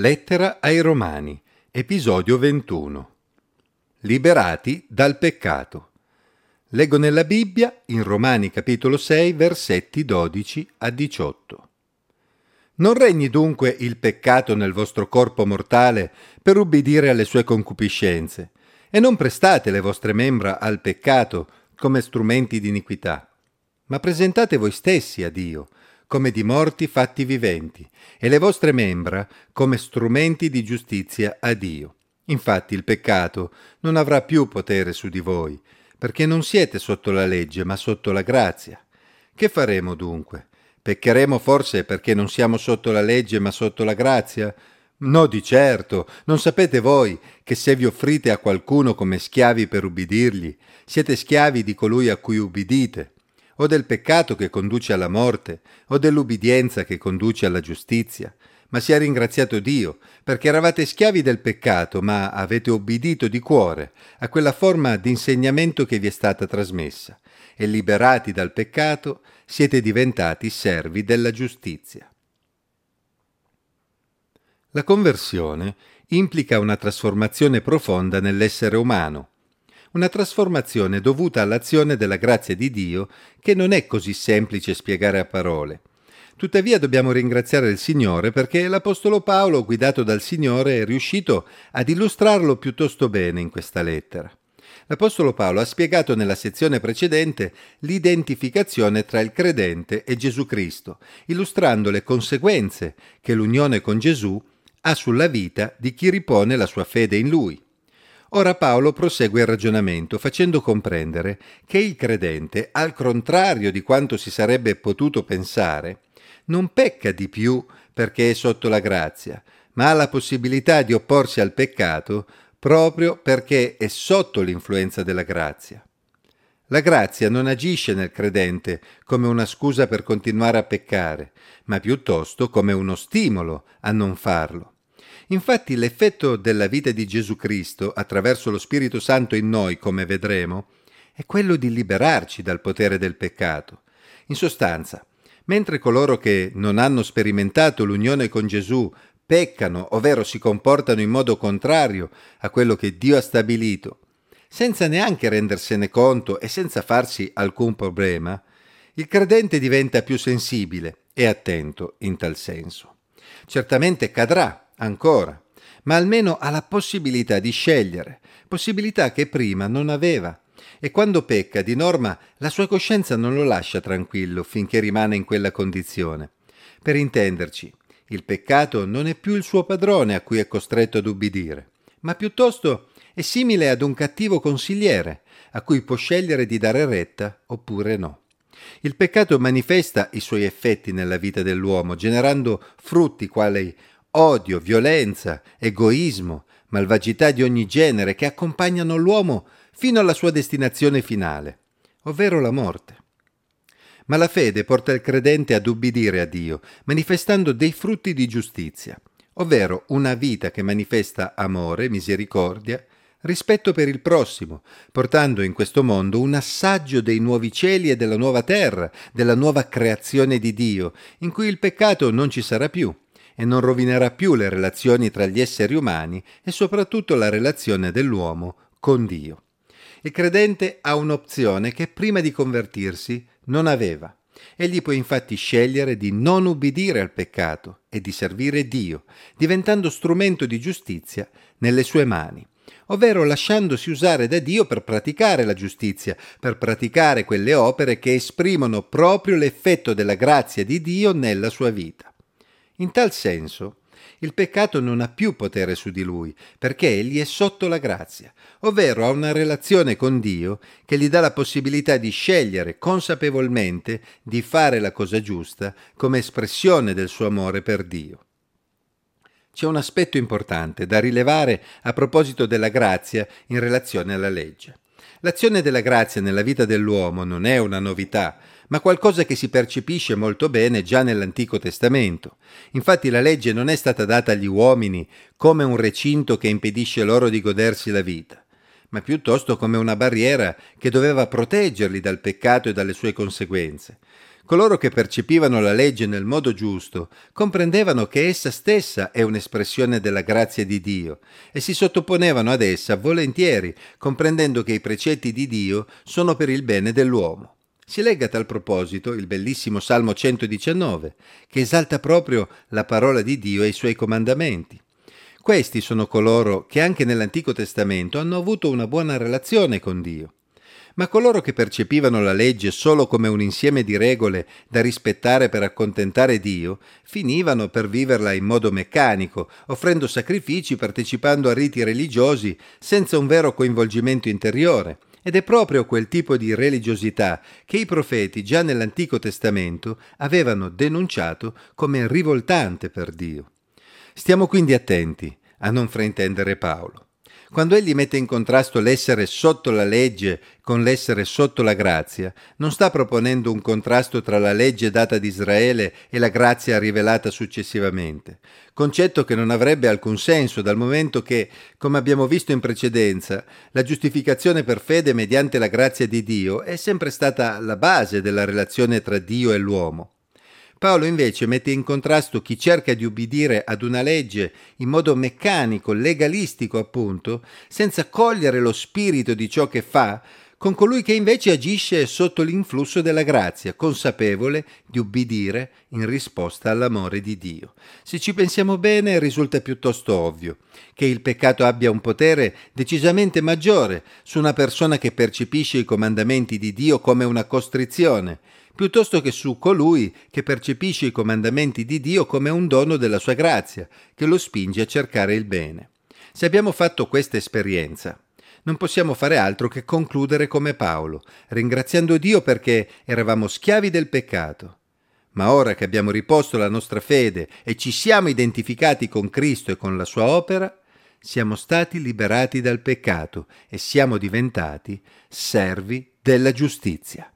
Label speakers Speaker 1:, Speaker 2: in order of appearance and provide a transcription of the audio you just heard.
Speaker 1: Lettera ai Romani, episodio 21. Liberati dal peccato. Leggo nella Bibbia, in Romani capitolo 6, versetti 12 a 18. Non regni dunque il peccato nel vostro corpo mortale per ubbidire alle sue concupiscenze, e non prestate le vostre membra al peccato come strumenti di iniquità, ma presentate voi stessi a Dio come di morti fatti viventi, e le vostre membra come strumenti di giustizia a Dio. Infatti il peccato non avrà più potere su di voi, perché non siete sotto la legge, ma sotto la grazia. Che faremo dunque? Peccheremo forse perché non siamo sotto la legge, ma sotto la grazia? No, di certo. Non sapete voi che se vi offrite a qualcuno come schiavi per ubbidirgli, siete schiavi di colui a cui ubbidite o del peccato che conduce alla morte, o dell'ubbidienza che conduce alla giustizia. Ma sia ringraziato Dio, perché eravate schiavi del peccato, ma avete obbedito di cuore a quella forma di insegnamento che vi è stata trasmessa, e liberati dal peccato siete diventati servi della giustizia. La conversione implica una trasformazione profonda nell'essere umano, una trasformazione dovuta all'azione della grazia di Dio che non è così semplice spiegare a parole. Tuttavia dobbiamo ringraziare il Signore perché l'Apostolo Paolo, guidato dal Signore, è riuscito ad illustrarlo piuttosto bene in questa lettera. L'Apostolo Paolo ha spiegato nella sezione precedente l'identificazione tra il credente e Gesù Cristo, illustrando le conseguenze che l'unione con Gesù ha sulla vita di chi ripone la sua fede in Lui. Ora Paolo prosegue il ragionamento facendo comprendere che il credente, al contrario di quanto si sarebbe potuto pensare, non pecca di più perché è sotto la grazia, ma ha la possibilità di opporsi al peccato proprio perché è sotto l'influenza della grazia. La grazia non agisce nel credente come una scusa per continuare a peccare, ma piuttosto come uno stimolo a non farlo. Infatti l'effetto della vita di Gesù Cristo attraverso lo Spirito Santo in noi, come vedremo, è quello di liberarci dal potere del peccato. In sostanza, mentre coloro che non hanno sperimentato l'unione con Gesù peccano, ovvero si comportano in modo contrario a quello che Dio ha stabilito, senza neanche rendersene conto e senza farsi alcun problema, il credente diventa più sensibile e attento in tal senso. Certamente cadrà ancora, ma almeno ha la possibilità di scegliere, possibilità che prima non aveva. E quando pecca, di norma, la sua coscienza non lo lascia tranquillo finché rimane in quella condizione. Per intenderci, il peccato non è più il suo padrone a cui è costretto ad ubbidire, ma piuttosto è simile ad un cattivo consigliere a cui può scegliere di dare retta oppure no. Il peccato manifesta i suoi effetti nella vita dell'uomo, generando frutti quali odio, violenza, egoismo, malvagità di ogni genere che accompagnano l'uomo fino alla sua destinazione finale, ovvero la morte. Ma la fede porta il credente ad ubbidire a Dio, manifestando dei frutti di giustizia, ovvero una vita che manifesta amore, misericordia, rispetto per il prossimo, portando in questo mondo un assaggio dei nuovi cieli e della nuova terra, della nuova creazione di Dio, in cui il peccato non ci sarà più e non rovinerà più le relazioni tra gli esseri umani e soprattutto la relazione dell'uomo con Dio. Il credente ha un'opzione che prima di convertirsi non aveva. Egli può infatti scegliere di non ubbidire al peccato e di servire Dio, diventando strumento di giustizia nelle sue mani, ovvero lasciandosi usare da Dio per praticare la giustizia, per praticare quelle opere che esprimono proprio l'effetto della grazia di Dio nella sua vita. In tal senso, il peccato non ha più potere su di lui, perché egli è sotto la grazia, ovvero ha una relazione con Dio che gli dà la possibilità di scegliere consapevolmente di fare la cosa giusta come espressione del suo amore per Dio. C'è un aspetto importante da rilevare a proposito della grazia in relazione alla legge. L'azione della grazia nella vita dell'uomo non è una novità, ma qualcosa che si percepisce molto bene già nell'Antico Testamento. Infatti la legge non è stata data agli uomini come un recinto che impedisce loro di godersi la vita, ma piuttosto come una barriera che doveva proteggerli dal peccato e dalle sue conseguenze. Coloro che percepivano la legge nel modo giusto comprendevano che essa stessa è un'espressione della grazia di Dio e si sottoponevano ad essa volentieri, comprendendo che i precetti di Dio sono per il bene dell'uomo. Si legga a tal proposito il bellissimo Salmo 119, che esalta proprio la parola di Dio e i suoi comandamenti. Questi sono coloro che anche nell'Antico Testamento hanno avuto una buona relazione con Dio ma coloro che percepivano la legge solo come un insieme di regole da rispettare per accontentare Dio, finivano per viverla in modo meccanico, offrendo sacrifici, partecipando a riti religiosi, senza un vero coinvolgimento interiore. Ed è proprio quel tipo di religiosità che i profeti già nell'Antico Testamento avevano denunciato come rivoltante per Dio. Stiamo quindi attenti a non fraintendere Paolo. Quando egli mette in contrasto l'essere sotto la legge con l'essere sotto la grazia, non sta proponendo un contrasto tra la legge data ad Israele e la grazia rivelata successivamente, concetto che non avrebbe alcun senso dal momento che, come abbiamo visto in precedenza, la giustificazione per fede mediante la grazia di Dio è sempre stata la base della relazione tra Dio e l'uomo. Paolo invece mette in contrasto chi cerca di ubbidire ad una legge in modo meccanico, legalistico appunto, senza cogliere lo spirito di ciò che fa, con colui che invece agisce sotto l'influsso della grazia, consapevole di ubbidire in risposta all'amore di Dio. Se ci pensiamo bene risulta piuttosto ovvio che il peccato abbia un potere decisamente maggiore su una persona che percepisce i comandamenti di Dio come una costrizione, piuttosto che su colui che percepisce i comandamenti di Dio come un dono della sua grazia, che lo spinge a cercare il bene. Se abbiamo fatto questa esperienza, non possiamo fare altro che concludere come Paolo, ringraziando Dio perché eravamo schiavi del peccato. Ma ora che abbiamo riposto la nostra fede e ci siamo identificati con Cristo e con la sua opera, siamo stati liberati dal peccato e siamo diventati servi della giustizia.